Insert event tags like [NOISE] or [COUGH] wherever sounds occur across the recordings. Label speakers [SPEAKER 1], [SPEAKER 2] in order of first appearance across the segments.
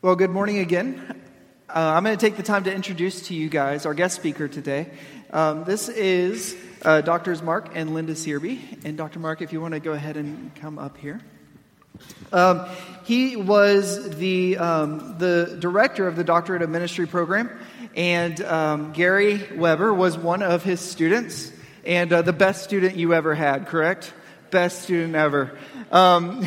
[SPEAKER 1] Well, good morning again. Uh, I'm going to take the time to introduce to you guys our guest speaker today. Um, this is uh, Doctors Mark and Linda Searby. And Dr. Mark, if you want to go ahead and come up here. Um, he was the, um, the director of the Doctorate of Ministry program, and um, Gary Weber was one of his students, and uh, the best student you ever had, correct? Best student ever. Um,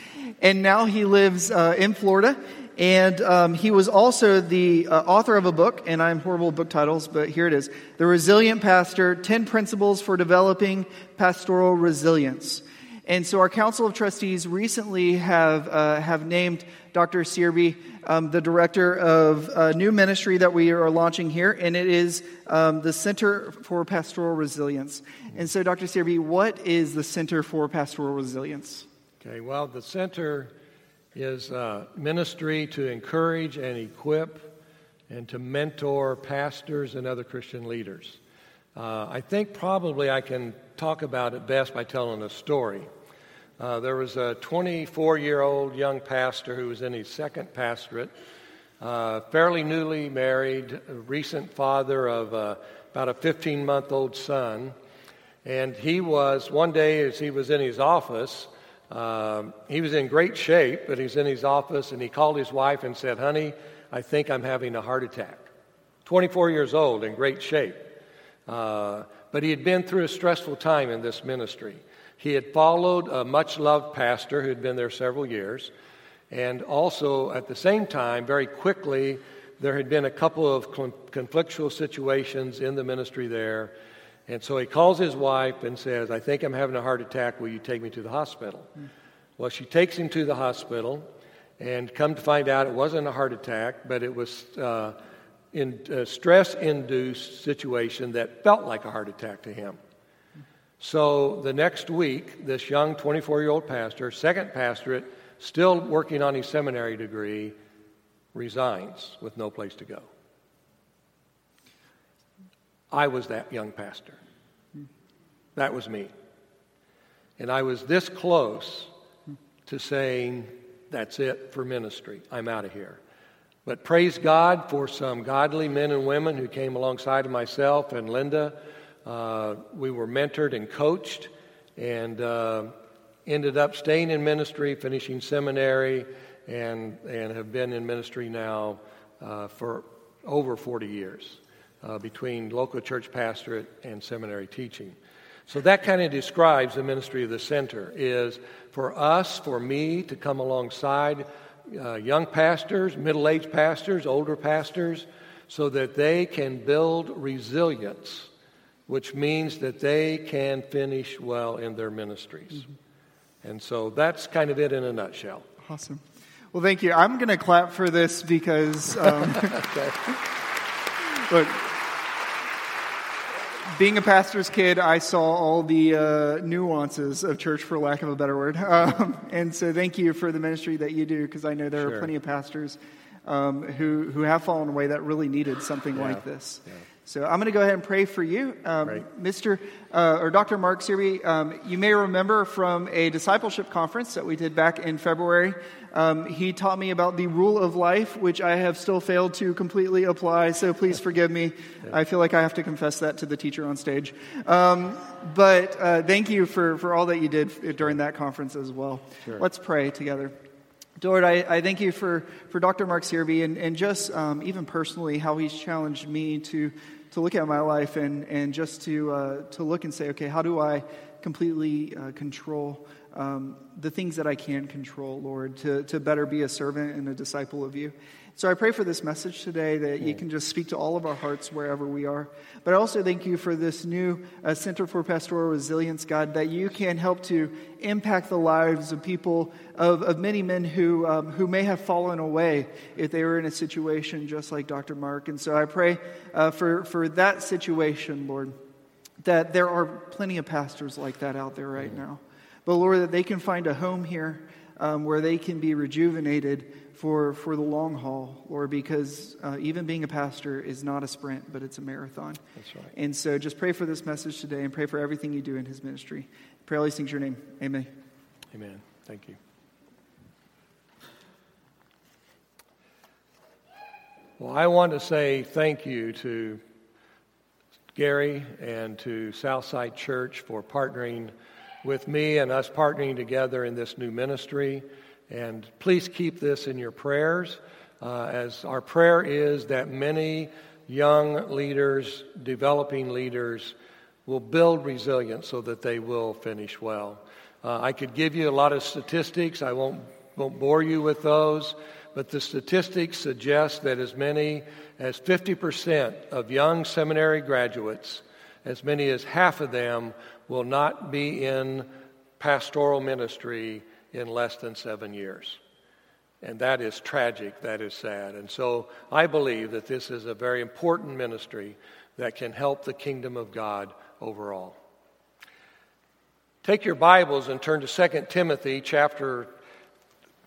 [SPEAKER 1] [LAUGHS] and now he lives uh, in Florida and um, he was also the uh, author of a book, and I'm horrible with book titles, but here it is The Resilient Pastor 10 Principles for Developing Pastoral Resilience. And so our Council of Trustees recently have, uh, have named Dr. Searby um, the director of a new ministry that we are launching here, and it is um, the Center for Pastoral Resilience. And so, Dr. Searby, what is the Center for Pastoral Resilience?
[SPEAKER 2] Okay, well, the Center is uh, ministry to encourage and equip and to mentor pastors and other Christian leaders. Uh, I think probably I can talk about it best by telling a story. Uh, there was a 24 year old young pastor who was in his second pastorate, uh, fairly newly married, recent father of uh, about a 15 month old son. And he was, one day as he was in his office, um, he was in great shape, but he's in his office and he called his wife and said, Honey, I think I'm having a heart attack. 24 years old, in great shape. Uh, but he had been through a stressful time in this ministry. He had followed a much loved pastor who had been there several years. And also, at the same time, very quickly, there had been a couple of conflictual situations in the ministry there and so he calls his wife and says, I think I'm having a heart attack. Will you take me to the hospital? Mm. Well, she takes him to the hospital, and come to find out it wasn't a heart attack, but it was uh, in a stress induced situation that felt like a heart attack to him. So the next week, this young 24 year old pastor, second pastorate, still working on his seminary degree, resigns with no place to go. I was that young pastor. That was me. And I was this close to saying, that's it for ministry. I'm out of here. But praise God for some godly men and women who came alongside of myself and Linda. Uh, we were mentored and coached and uh, ended up staying in ministry, finishing seminary, and, and have been in ministry now uh, for over 40 years uh, between local church pastorate and seminary teaching. So that kind of describes the ministry of the center is for us, for me to come alongside uh, young pastors, middle-aged pastors, older pastors, so that they can build resilience, which means that they can finish well in their ministries. Mm-hmm. And so that's kind of it in a nutshell.
[SPEAKER 1] Awesome. Well, thank you. I'm going to clap for this because, um, [LAUGHS] [LAUGHS] look, being a pastor's kid, I saw all the uh, nuances of church, for lack of a better word. [LAUGHS] Um, and so, thank you for the ministry that you do, because I know there sure. are plenty of pastors um, who who have fallen away that really needed something yeah. like this. Yeah. So I'm going to go ahead and pray for you, um, right. Mr. Uh, or Dr. Mark Searby. Um, you may remember from a discipleship conference that we did back in February. Um, he taught me about the rule of life, which I have still failed to completely apply. So please [LAUGHS] forgive me. I feel like I have to confess that to the teacher on stage. Um, but uh, thank you for for all that you did during that conference as well. Sure. Let's pray together. Lord, I, I, thank you for, for Dr. Mark Searby and, and just um, even personally how he's challenged me to, to look at my life and, and just to, uh, to look and say, okay, how do I completely uh, control um, the things that I can control, Lord, to, to better be a servant and a disciple of you? So I pray for this message today that you can just speak to all of our hearts wherever we are. But I also thank you for this new uh, Center for Pastoral Resilience, God, that you can help to impact the lives of people, of, of many men who, um, who may have fallen away if they were in a situation just like Dr. Mark. And so I pray uh, for, for that situation, Lord, that there are plenty of pastors like that out there right now. But Lord, that they can find a home here um, where they can be rejuvenated for, for the long haul, Lord, because uh, even being a pastor is not a sprint, but it's a marathon.
[SPEAKER 2] That's right.
[SPEAKER 1] And so just pray for this message today and pray for everything you do in his ministry. Pray all these things in your name. Amen.
[SPEAKER 2] Amen. Thank you. Well, I want to say thank you to Gary and to Southside Church for partnering with me and us partnering together in this new ministry. And please keep this in your prayers, uh, as our prayer is that many young leaders, developing leaders, will build resilience so that they will finish well. Uh, I could give you a lot of statistics. I won't, won't bore you with those, but the statistics suggest that as many as 50% of young seminary graduates, as many as half of them, will not be in pastoral ministry in less than seven years. And that is tragic, that is sad. And so I believe that this is a very important ministry that can help the kingdom of God overall. Take your Bibles and turn to 2 Timothy chapter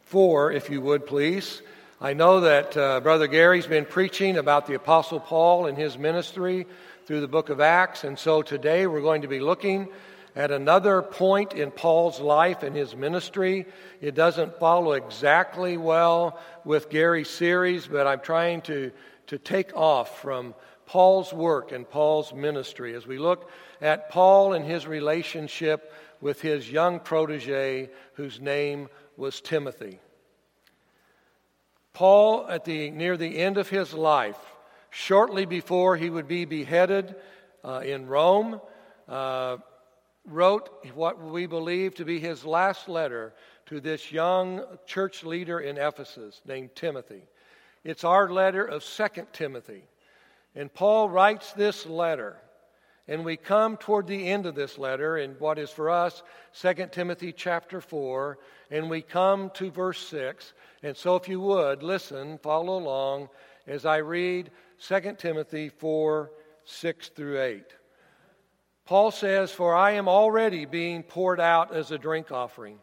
[SPEAKER 2] 4, if you would, please. I know that uh, Brother Gary's been preaching about the Apostle Paul and his ministry through the book of Acts, and so today we're going to be looking at another point in Paul's life and his ministry. It doesn't follow exactly well with Gary's series, but I'm trying to, to take off from Paul's work and Paul's ministry as we look at Paul and his relationship with his young protege whose name was Timothy. Paul, at the, near the end of his life, shortly before he would be beheaded uh, in Rome, uh, wrote what we believe to be his last letter to this young church leader in Ephesus named Timothy. It's our letter of Second Timothy. And Paul writes this letter. And we come toward the end of this letter in what is for us 2 Timothy chapter 4, and we come to verse 6. And so, if you would, listen, follow along as I read 2 Timothy 4 6 through 8. Paul says, For I am already being poured out as a drink offering,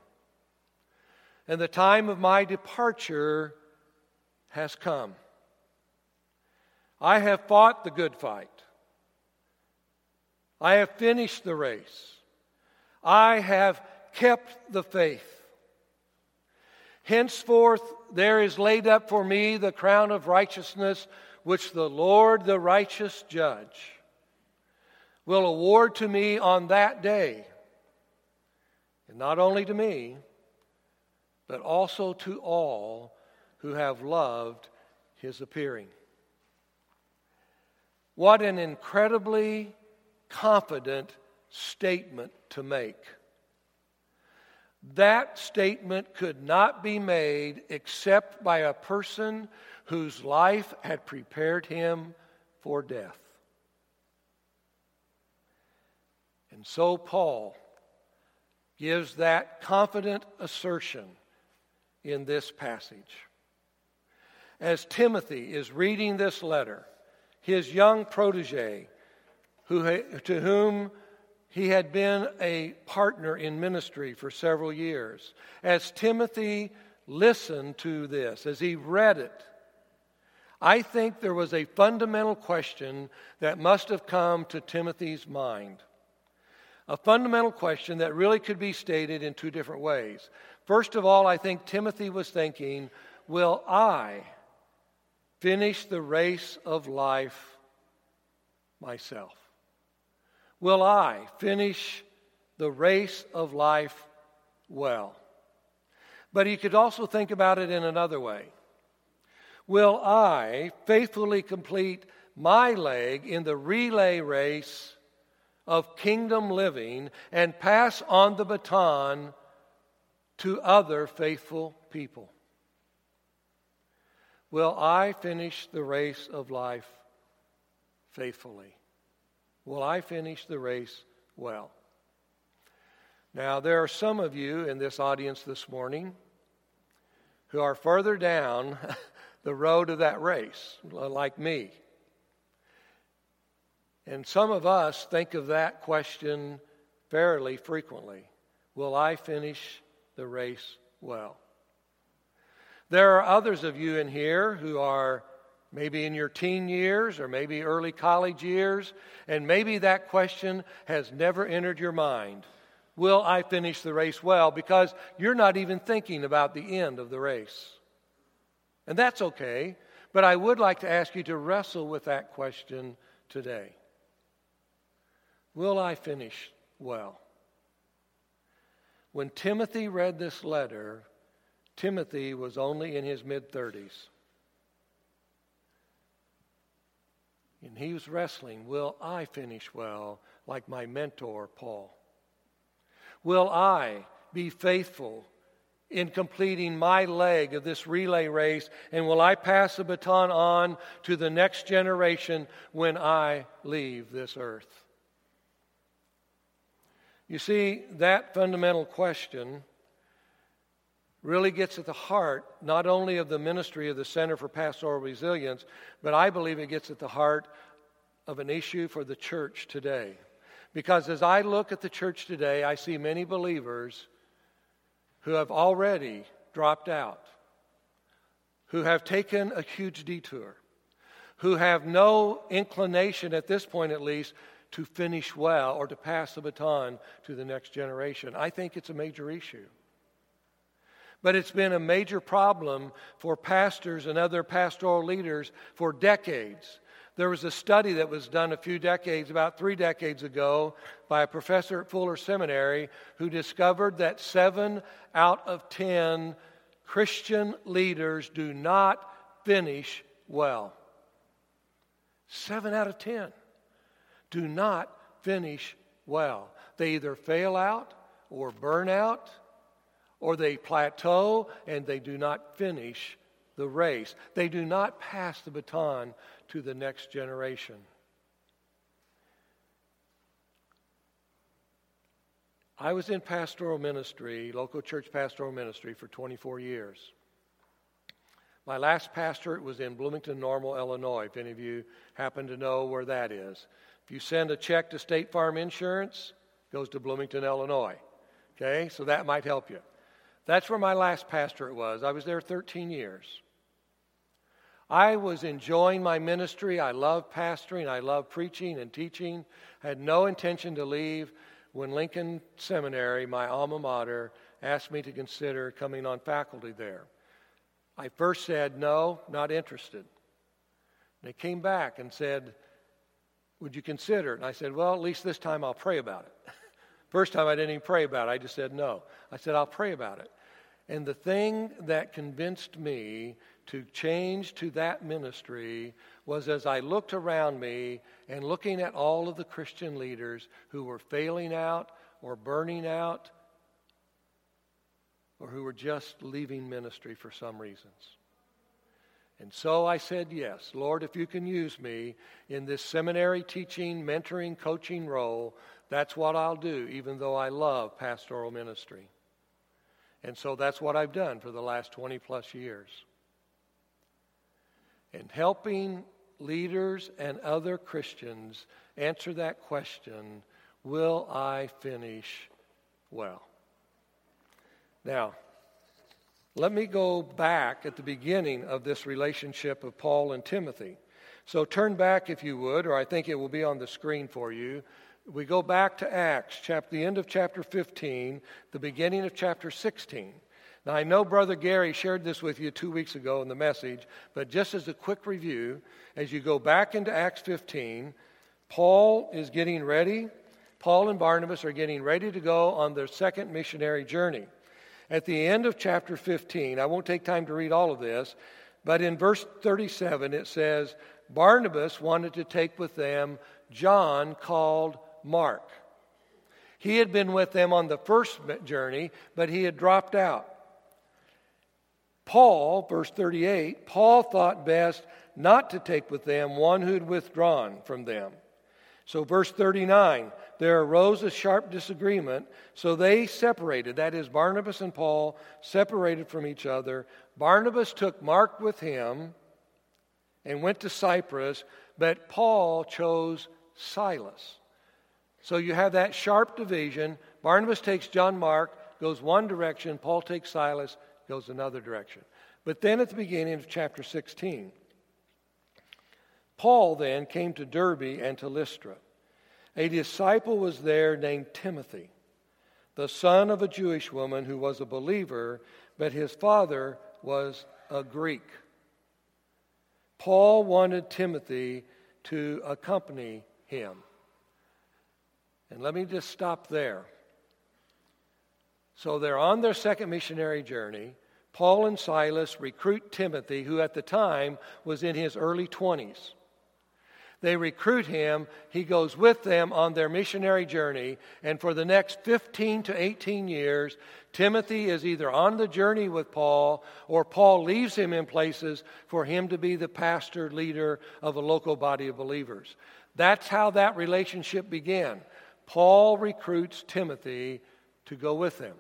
[SPEAKER 2] and the time of my departure has come. I have fought the good fight. I have finished the race. I have kept the faith. Henceforth, there is laid up for me the crown of righteousness, which the Lord, the righteous judge, will award to me on that day. And not only to me, but also to all who have loved his appearing. What an incredibly confident statement to make. That statement could not be made except by a person whose life had prepared him for death. And so Paul gives that confident assertion in this passage. As Timothy is reading this letter, his young protege, who, to whom he had been a partner in ministry for several years. As Timothy listened to this, as he read it, I think there was a fundamental question that must have come to Timothy's mind. A fundamental question that really could be stated in two different ways. First of all, I think Timothy was thinking, Will I finish the race of life myself? Will I finish the race of life well? But he could also think about it in another way. Will I faithfully complete my leg in the relay race of kingdom living and pass on the baton to other faithful people? Will I finish the race of life faithfully? Will I finish the race well? Now, there are some of you in this audience this morning who are further down [LAUGHS] the road of that race, like me. And some of us think of that question fairly frequently Will I finish the race well? There are others of you in here who are maybe in your teen years or maybe early college years, and maybe that question has never entered your mind. Will I finish the race well? Because you're not even thinking about the end of the race. And that's okay, But I would like to ask you to wrestle with that question today. Will I finish well? When Timothy read this letter, Timothy was only in his mid 30s. And he was wrestling Will I finish well like my mentor, Paul? Will I be faithful in completing my leg of this relay race? And will I pass the baton on to the next generation when I leave this earth? You see, that fundamental question really gets at the heart not only of the ministry of the Center for Pastoral Resilience, but I believe it gets at the heart of an issue for the church today. Because as I look at the church today, I see many believers who have already dropped out, who have taken a huge detour, who have no inclination, at this point at least, to finish well or to pass the baton to the next generation. I think it's a major issue. But it's been a major problem for pastors and other pastoral leaders for decades. There was a study that was done a few decades, about three decades ago, by a professor at Fuller Seminary who discovered that seven out of ten Christian leaders do not finish well. Seven out of ten do not finish well. They either fail out or burn out or they plateau and they do not finish the race. They do not pass the baton to the next generation. I was in pastoral ministry, local church pastoral ministry, for 24 years. My last pastorate was in Bloomington Normal, Illinois, if any of you happen to know where that is. If you send a check to State Farm Insurance, it goes to Bloomington, Illinois. Okay, so that might help you. That's where my last pastorate was. I was there 13 years. I was enjoying my ministry. I loved pastoring. I loved preaching and teaching. I had no intention to leave when Lincoln Seminary, my alma mater, asked me to consider coming on faculty there. I first said, no, not interested. They came back and said, would you consider? And I said, well, at least this time I'll pray about it. [LAUGHS] First time I didn't even pray about it. I just said no. I said, I'll pray about it. And the thing that convinced me to change to that ministry was as I looked around me and looking at all of the Christian leaders who were failing out or burning out or who were just leaving ministry for some reasons. And so I said, Yes, Lord, if you can use me in this seminary teaching, mentoring, coaching role, that's what I'll do, even though I love pastoral ministry. And so that's what I've done for the last 20 plus years. And helping leaders and other Christians answer that question will I finish well? Now, let me go back at the beginning of this relationship of Paul and Timothy. So turn back, if you would, or I think it will be on the screen for you, we go back to Acts, chapter, the end of chapter 15, the beginning of chapter 16. Now, I know Brother Gary shared this with you two weeks ago in the message, but just as a quick review, as you go back into Acts 15, Paul is getting ready. Paul and Barnabas are getting ready to go on their second missionary journey. At the end of chapter 15, I won't take time to read all of this, but in verse 37 it says, Barnabas wanted to take with them John called Mark. He had been with them on the first journey, but he had dropped out. Paul, verse 38, Paul thought best not to take with them one who had withdrawn from them. So, verse 39, there arose a sharp disagreement, so they separated. That is, Barnabas and Paul separated from each other. Barnabas took Mark with him and went to Cyprus, but Paul chose Silas. So you have that sharp division. Barnabas takes John Mark, goes one direction. Paul takes Silas, goes another direction. But then at the beginning of chapter 16, Paul then came to Derbe and to Lystra. A disciple was there named Timothy, the son of a Jewish woman who was a believer, but his father was a Greek. Paul wanted Timothy to accompany him. And let me just stop there. So they're on their second missionary journey. Paul and Silas recruit Timothy, who at the time was in his early 20s. They recruit him. He goes with them on their missionary journey. And for the next 15 to 18 years, Timothy is either on the journey with Paul or Paul leaves him in places for him to be the pastor leader of a local body of believers. That's how that relationship began. Paul recruits Timothy to go with him.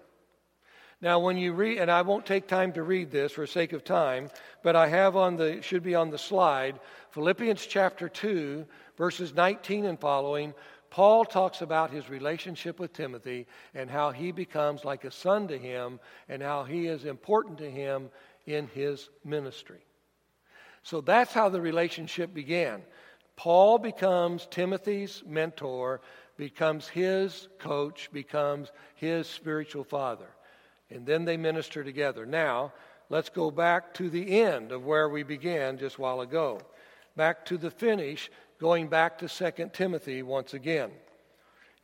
[SPEAKER 2] Now, when you read, and I won't take time to read this for sake of time, but I have on the, should be on the slide, Philippians chapter 2, verses 19 and following. Paul talks about his relationship with Timothy and how he becomes like a son to him and how he is important to him in his ministry. So that's how the relationship began. Paul becomes Timothy's mentor, becomes his coach, becomes his spiritual father and then they minister together. Now, let's go back to the end of where we began just a while ago. Back to the finish, going back to 2 Timothy once again.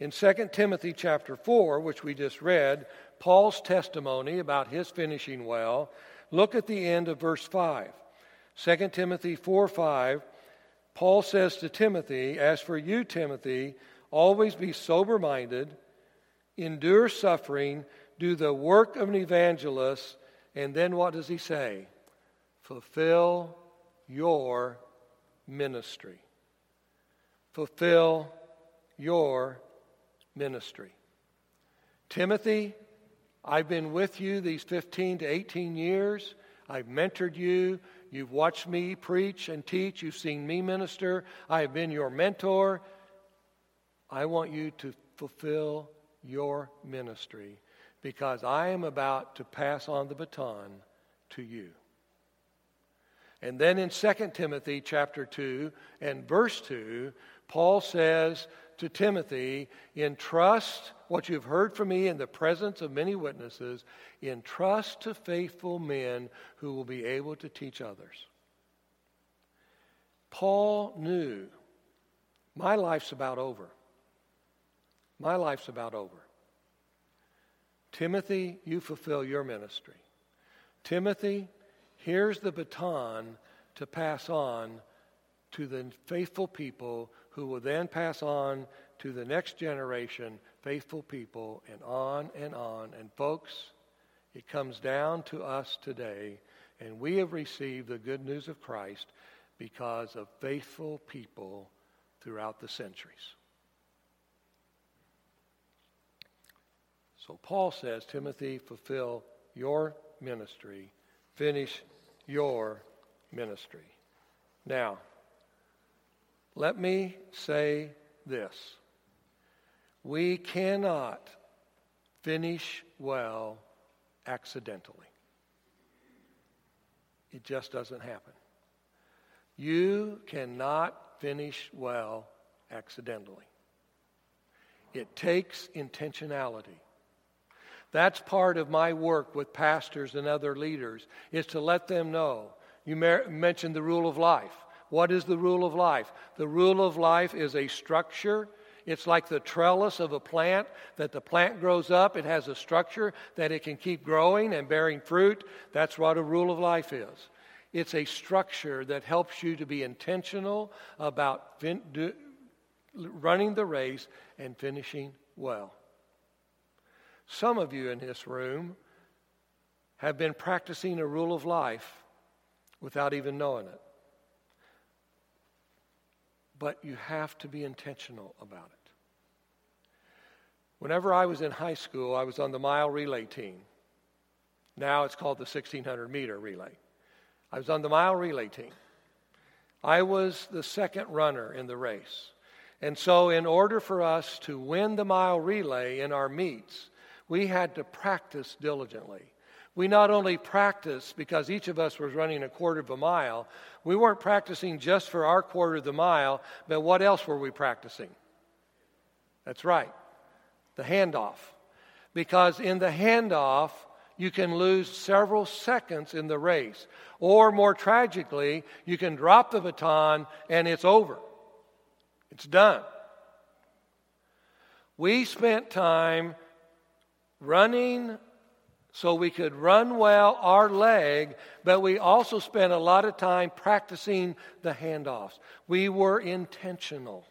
[SPEAKER 2] In 2 Timothy chapter 4, which we just read, Paul's testimony about his finishing well, look at the end of verse 5. 2 Timothy 4 5, Paul says to Timothy, As for you, Timothy, always be sober minded, endure suffering, do the work of an evangelist, and then what does he say? Fulfill your ministry. Fulfill your ministry. Timothy, I've been with you these 15 to 18 years. I've mentored you. You've watched me preach and teach. You've seen me minister. I have been your mentor. I want you to fulfill your ministry because I am about to pass on the baton to you. And then in 2 Timothy chapter 2 and verse 2, Paul says to Timothy, entrust what you've heard from me in the presence of many witnesses, entrust to faithful men who will be able to teach others. Paul knew my life's about over. My life's about over. Timothy, you fulfill your ministry. Timothy, here's the baton to pass on to the faithful people who will then pass on to the next generation, faithful people, and on and on. And folks, it comes down to us today, and we have received the good news of Christ because of faithful people throughout the centuries. So Paul says, Timothy, fulfill your ministry, finish your ministry. Now, let me say this we cannot finish well accidentally. It just doesn't happen. You cannot finish well accidentally. It takes intentionality. That's part of my work with pastors and other leaders is to let them know. You mentioned the rule of life. What is the rule of life? The rule of life is a structure. It's like the trellis of a plant that the plant grows up. It has a structure that it can keep growing and bearing fruit. That's what a rule of life is. It's a structure that helps you to be intentional about fin- do, running the race and finishing well. Some of you in this room have been practicing a rule of life without even knowing it. But you have to be intentional about it. Whenever I was in high school, I was on the mile relay team. Now it's called the 1600 meter relay. I was on the mile relay team. I was the second runner in the race. And so, in order for us to win the mile relay in our meets, we had to practice diligently. We not only practiced because each of us was running a quarter of a mile, we weren't practicing just for our quarter of the mile, but what else were we practicing? That's right, the handoff. Because in the handoff, you can lose several seconds in the race. Or more tragically, you can drop the baton and it's over. It's done. We spent time running so we could run well our leg, but we also spent a lot of time practicing the handoffs. We were intentional.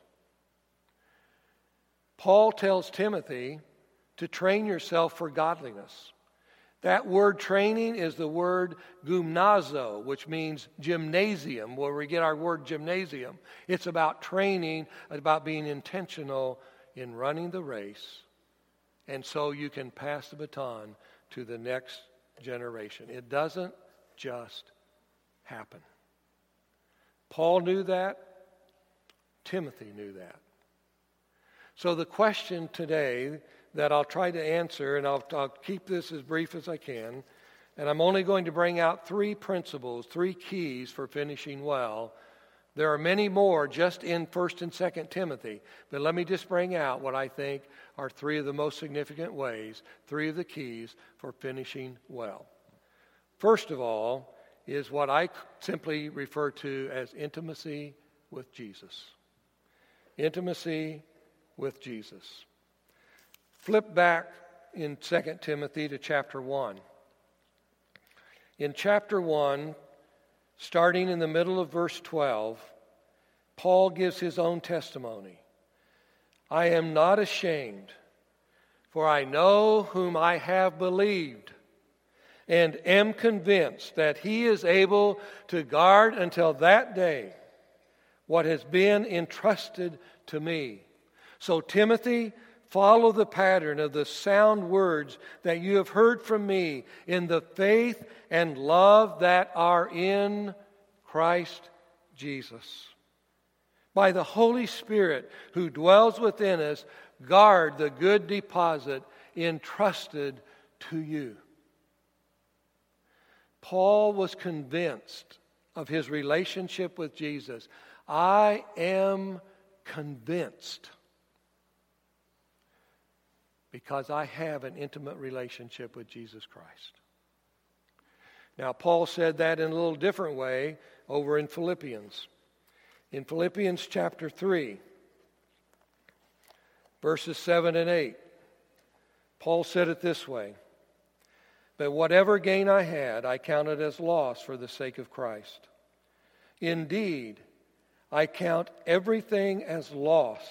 [SPEAKER 2] Paul tells Timothy to train yourself for godliness. That word training is the word gymnazo, which means gymnasium, where we get our word gymnasium. It's about training, about being intentional in running the race, and so you can pass the baton to the next generation. It doesn't just happen. Paul knew that. Timothy knew that. So, the question today that I'll try to answer, and I'll, I'll, keep this as brief as I can, and I'm only going to bring out three principles, three keys for finishing well. There are many more just in 1st and 2nd Timothy, but let me just bring out what I think are three of the most significant ways, three of the keys for finishing well. First of all, is what I simply refer to as intimacy with Jesus. Intimacy with Jesus. Flip back in 2 Timothy to chapter 1. In chapter 1, starting in the middle of verse 12, Paul gives his own testimony. I am not ashamed, for I know whom I have believed, and am convinced that he is able to guard until that day what has been entrusted to me. So, Timothy, follow the pattern of the sound words that you have heard from me in the faith and love that are in Christ Jesus by the Holy Spirit who dwells within us, guard the good deposit entrusted to you. Paul was convinced of his relationship with Jesus. I am convinced because I have an intimate relationship with Jesus Christ. Now, Paul said that in a little different way over in Philippians. In Philippians chapter 3, verses 7 and 8, Paul said it this way But whatever gain I had, I counted as loss for the sake of Christ. Indeed, I count everything as loss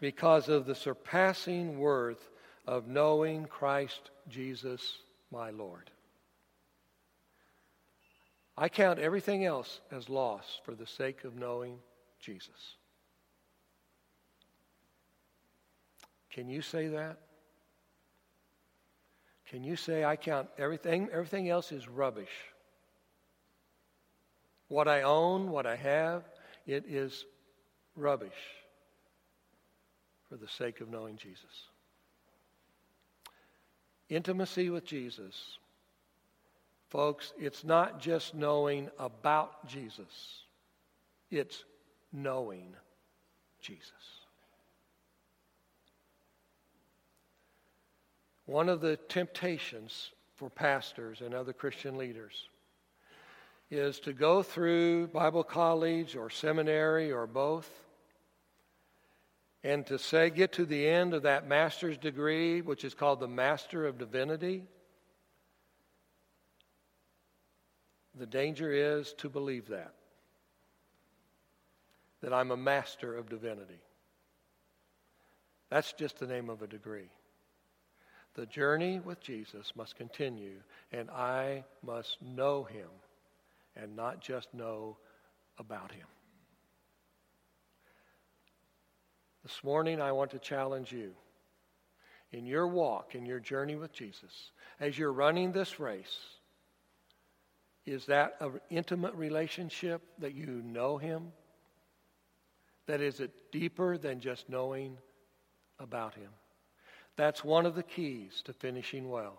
[SPEAKER 2] because of the surpassing worth of knowing Christ Jesus my Lord. I count everything else as loss for the sake of knowing Jesus. Can you say that? Can you say, I count everything, everything else is rubbish? What I own, what I have, it is rubbish for the sake of knowing Jesus. Intimacy with Jesus Folks, it's not just knowing about Jesus, it's knowing Jesus. One of the temptations for pastors and other Christian leaders is to go through Bible college or seminary or both and to say, get to the end of that master's degree, which is called the Master of Divinity The danger is to believe that, that I'm a master of divinity. That's just the name of a degree. The journey with Jesus must continue, and I must know him and not just know about him. This morning, I want to challenge you in your walk, in your journey with Jesus, as you're running this race is that an intimate relationship that you know Him? That is it deeper than just knowing about Him? That's one of the keys to finishing well.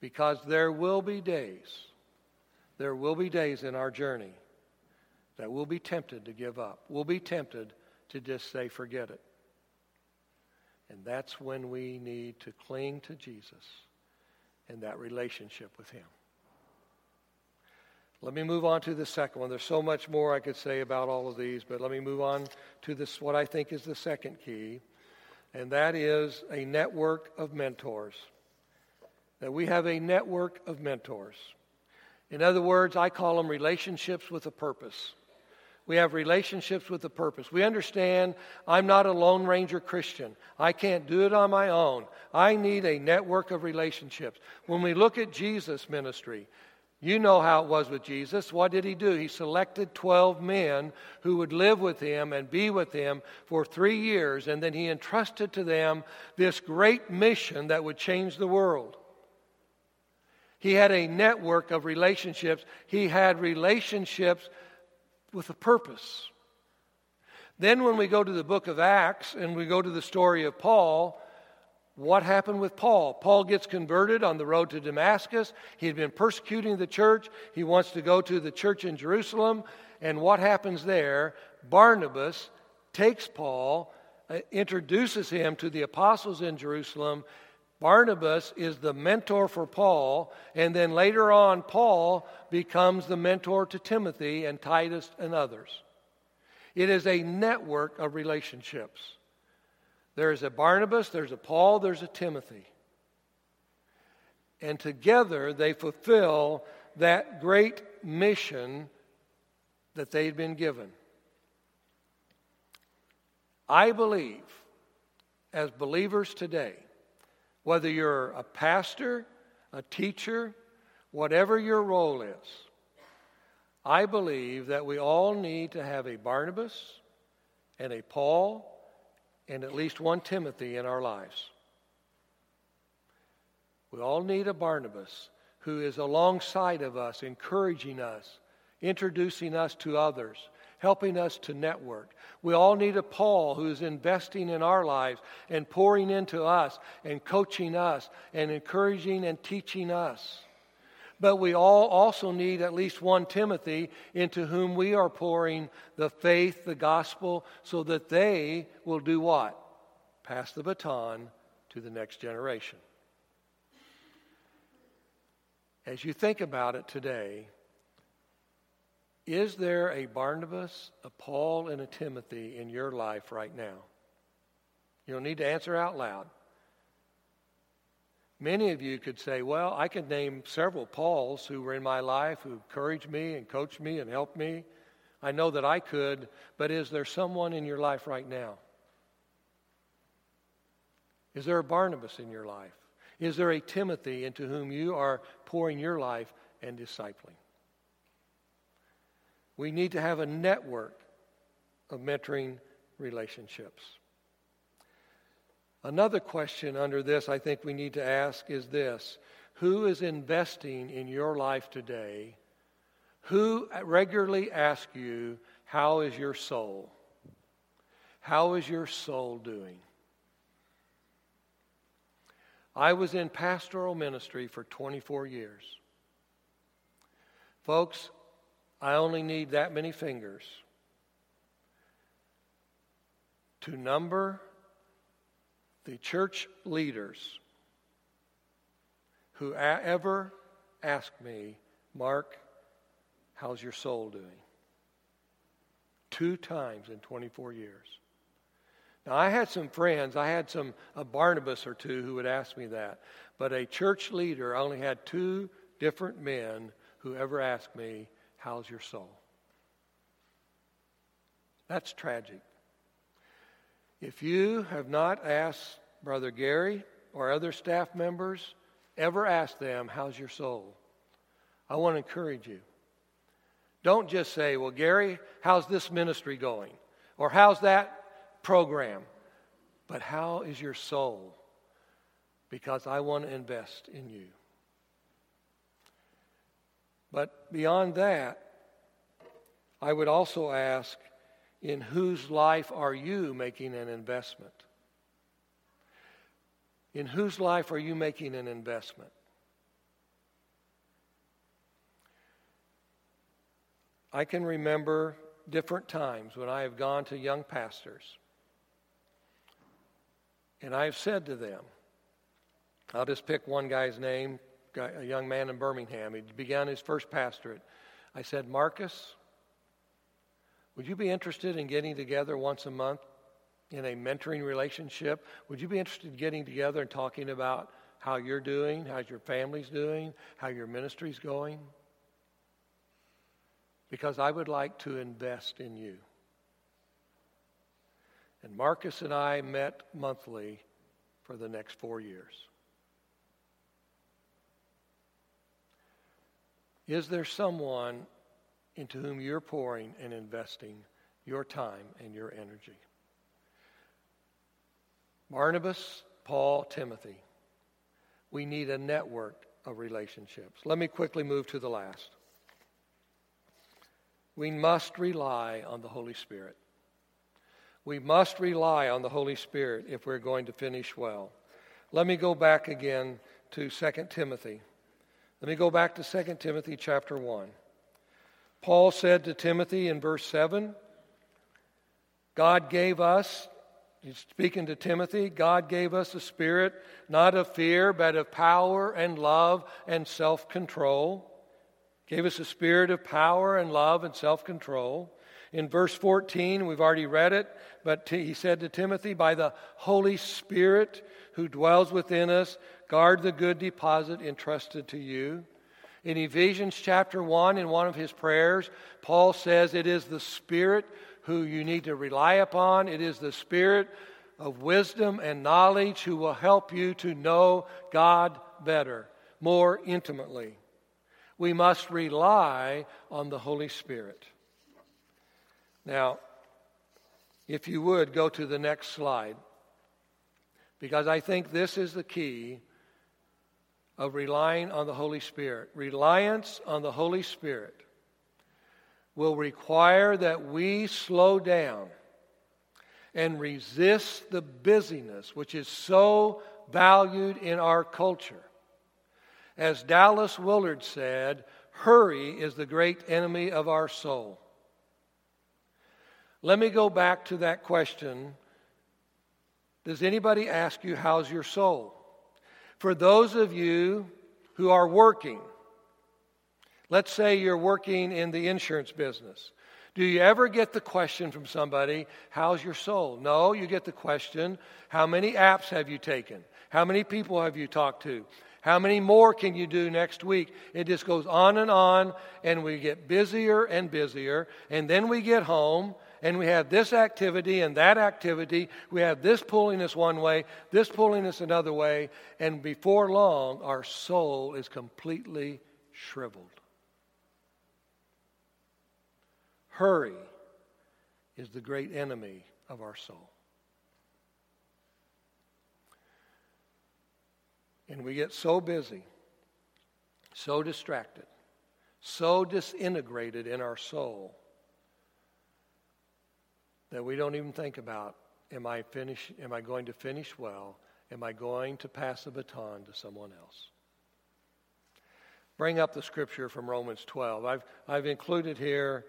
[SPEAKER 2] Because there will be days, there will be days in our journey that we'll be tempted to give up. We'll be tempted to just say, forget it. And that's when we need to cling to Jesus and that relationship with Him. Let me move on to the second one. There's so much more I could say about all of these, but let me move on to this what I think is the second key, and that is a network of mentors. That we have a network of mentors. In other words, I call them relationships with a purpose. We have relationships with a purpose. We understand I'm not a Lone Ranger Christian. I can't do it on my own. I need a network of relationships. When we look at Jesus' ministry, you know how it was with Jesus. What did he do? He selected 12 men who would live with him and be with him for three years, and then he entrusted to them this great mission that would change the world. He had a network of relationships, he had relationships with a purpose. Then, when we go to the book of Acts and we go to the story of Paul, what happened with Paul? Paul gets converted on the road to Damascus. He had been persecuting the church. He wants to go to the church in Jerusalem. And what happens there? Barnabas takes Paul, uh, introduces him to the apostles in Jerusalem. Barnabas is the mentor for Paul, and then later on, Paul becomes the mentor to Timothy and Titus and others. It is a network of relationships. There's a Barnabas, there's a Paul, there's a Timothy. And together they fulfill that great mission that they'd been given. I believe, as believers today, whether you're a pastor, a teacher, whatever your role is, I believe that we all need to have a Barnabas and a Paul and at least one Timothy in our lives. We all need a Barnabas who is alongside of us, encouraging us, introducing us to others, helping us to network. We all need a Paul who is investing in our lives and pouring into us and coaching us and encouraging and teaching us. But we all also need at least one Timothy into whom we are pouring the faith, the gospel, so that they will do what? Pass the baton to the next generation. As you think about it today, is there a Barnabas, a Paul, and a Timothy in your life right now? You don't need to answer out loud. Many of you could say, Well, I could name several Pauls who were in my life who encouraged me and coached me and helped me. I know that I could, but is there someone in your life right now? Is there a Barnabas in your life? Is there a Timothy into whom you are pouring your life and discipling? We need to have a network of mentoring relationships. Another question under this I think we need to ask is this Who is investing in your life today? Who regularly asks you, How is your soul? How is your soul doing? I was in pastoral ministry for 24 years. Folks, I only need that many fingers to number the church leaders who ever asked me, Mark, how's your soul doing? Two times in 24 years. Now, I had some friends, I had some, a Barnabas or two who would ask me that, but a church leader, I only had two different men who ever asked me, How's your soul? That's tragic. If you have not asked Brother Gary or other staff members, ever ask them, How's your soul? I want to encourage you. Don't just say, Well, Gary, how's this ministry going? Or how's that program? But how is your soul? Because I want to invest in you. But beyond that, I would also ask, in whose life are you making an investment? In whose life are you making an investment? I can remember different times when I have gone to young pastors and I have said to them, I'll just pick one guy's name, a young man in Birmingham. He began his first pastorate. I said, Marcus, would you be interested in getting together once a month in a mentoring relationship? Would you be interested in getting together and talking about how you're doing, how your family's doing, how your ministry's going? Because I would like to invest in you. And Marcus and I met monthly for the next four years. Is there someone into whom you're pouring and investing your time and your energy? Barnabas, Paul, Timothy. We need a network of relationships. Let me quickly move to the last. We must rely on the Holy Spirit. We must rely on the Holy Spirit if we're going to finish well. Let me go back again to 2 Timothy. Let me go back to 2 Timothy chapter 1. Paul said to Timothy in verse 7 God gave us, he's speaking to Timothy, God gave us a spirit not of fear, but of power and love and self control. Gave us a spirit of power and love and self control. In verse 14, we've already read it, but he said to Timothy, By the Holy Spirit who dwells within us, guard the good deposit entrusted to you. In Ephesians chapter 1, in one of his prayers, Paul says it is the Spirit who you need to rely upon. It is the Spirit of wisdom and knowledge who will help you to know God better, more intimately. We must rely on the Holy Spirit. Now, if you would, go to the next slide, because I think this is the key of relying on the Holy Spirit. Reliance on the Holy Spirit will require that we slow down and resist the busyness which is so valued in our culture. As Dallas Willard said, hurry is the great enemy of our soul. Let me go back to that question. Does anybody ask you, How's your soul? For those of you who are working, let's say you're working in the insurance business. Do you ever get the question from somebody, How's your soul? No, you get the question, How many apps have you taken? How many people have you talked to? How many more can you do next week? It just goes on and on, and we get busier and busier. And then we get home, and we have this activity and that activity. We have this pulling us one way, this pulling us another way. And before long, our soul is completely shriveled. Hurry is the great enemy of our soul. And we get so busy, so distracted, so disintegrated in our soul that we don't even think about am I finish am I going to finish well? Am I going to pass the baton to someone else? Bring up the scripture from Romans 12. I've, I've included here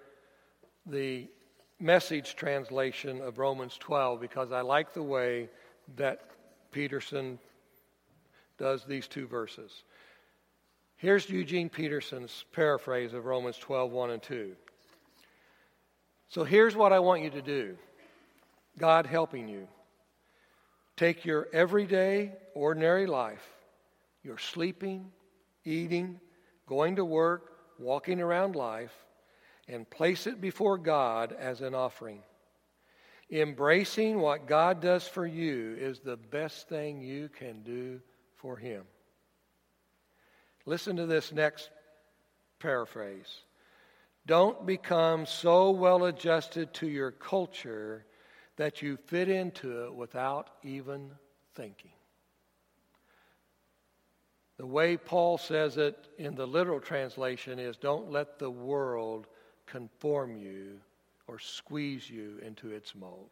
[SPEAKER 2] the message translation of Romans 12 because I like the way that Peterson does these two verses. Here's Eugene Peterson's paraphrase of Romans 12, 1 and 2. So here's what I want you to do God helping you. Take your everyday, ordinary life, your sleeping, eating, going to work, walking around life, and place it before God as an offering. Embracing what God does for you is the best thing you can do for him. Listen to this next paraphrase. Don't become so well adjusted to your culture that you fit into it without even thinking. The way Paul says it in the literal translation is don't let the world conform you or squeeze you into its mold.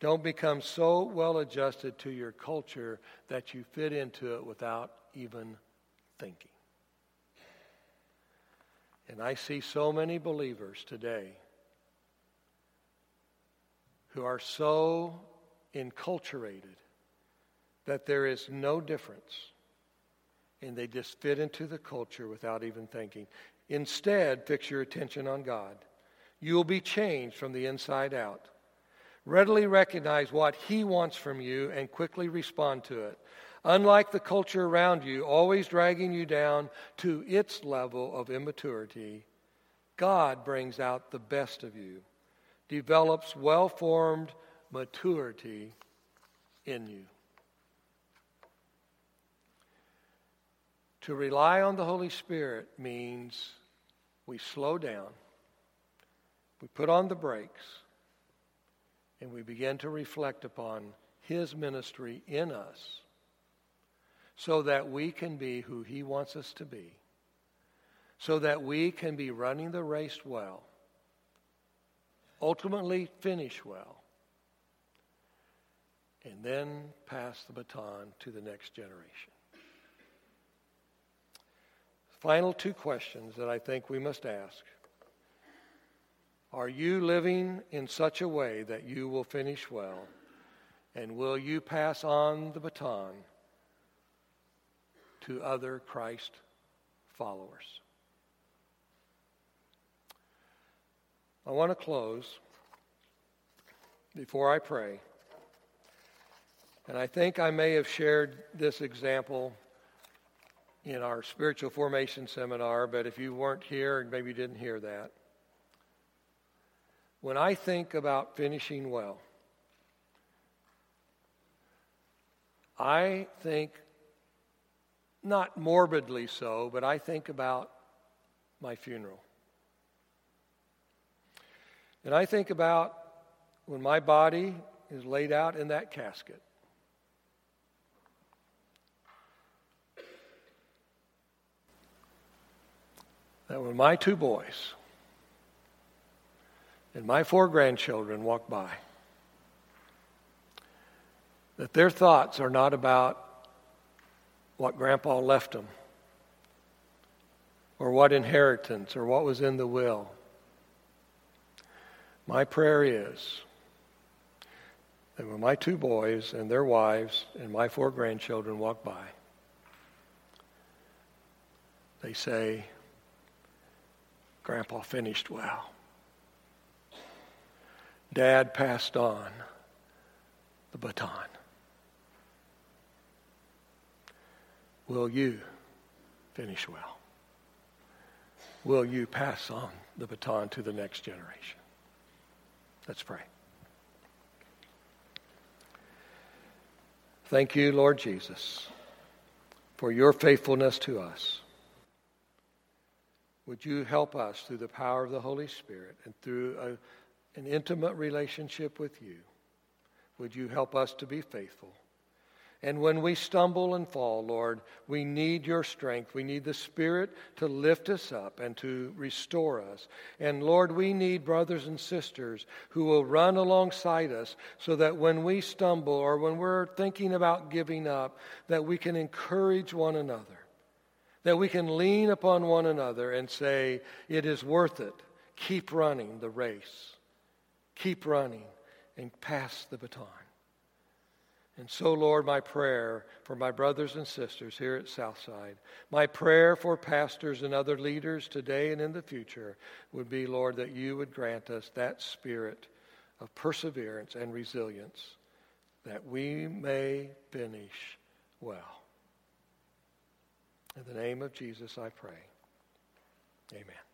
[SPEAKER 2] Don't become so well adjusted to your culture that you fit into it without even thinking. And I see so many believers today who are so enculturated that there is no difference and they just fit into the culture without even thinking. Instead, fix your attention on God. You will be changed from the inside out. Readily recognize what He wants from you and quickly respond to it. Unlike the culture around you, always dragging you down to its level of immaturity, God brings out the best of you, develops well formed maturity in you. To rely on the Holy Spirit means we slow down, we put on the brakes, and we begin to reflect upon His ministry in us so that we can be who He wants us to be, so that we can be running the race well, ultimately finish well, and then pass the baton to the next generation. Final two questions that I think we must ask. Are you living in such a way that you will finish well? And will you pass on the baton to other Christ followers? I want to close before I pray. And I think I may have shared this example in our spiritual formation seminar, but if you weren't here and maybe didn't hear that, when I think about finishing well, I think, not morbidly so, but I think about my funeral. And I think about when my body is laid out in that casket. that when my two boys and my four grandchildren walk by, that their thoughts are not about what grandpa left them or what inheritance or what was in the will. My prayer is that when my two boys and their wives and my four grandchildren walk by, they say, Grandpa finished well. Dad passed on the baton. Will you finish well? Will you pass on the baton to the next generation? Let's pray. Thank you, Lord Jesus, for your faithfulness to us. Would you help us through the power of the Holy Spirit and through a, an intimate relationship with you? Would you help us to be faithful? And when we stumble and fall, Lord, we need your strength. We need the Spirit to lift us up and to restore us. And Lord, we need brothers and sisters who will run alongside us so that when we stumble or when we're thinking about giving up, that we can encourage one another that we can lean upon one another and say, It is worth it. Keep running the race. Keep running and pass the baton. And so, Lord, my prayer for my brothers and sisters here at Southside, my prayer for pastors and other leaders today and in the future would be, Lord, that you would grant us that spirit of perseverance and resilience that we may finish well. In the name of Jesus, I pray. Amen.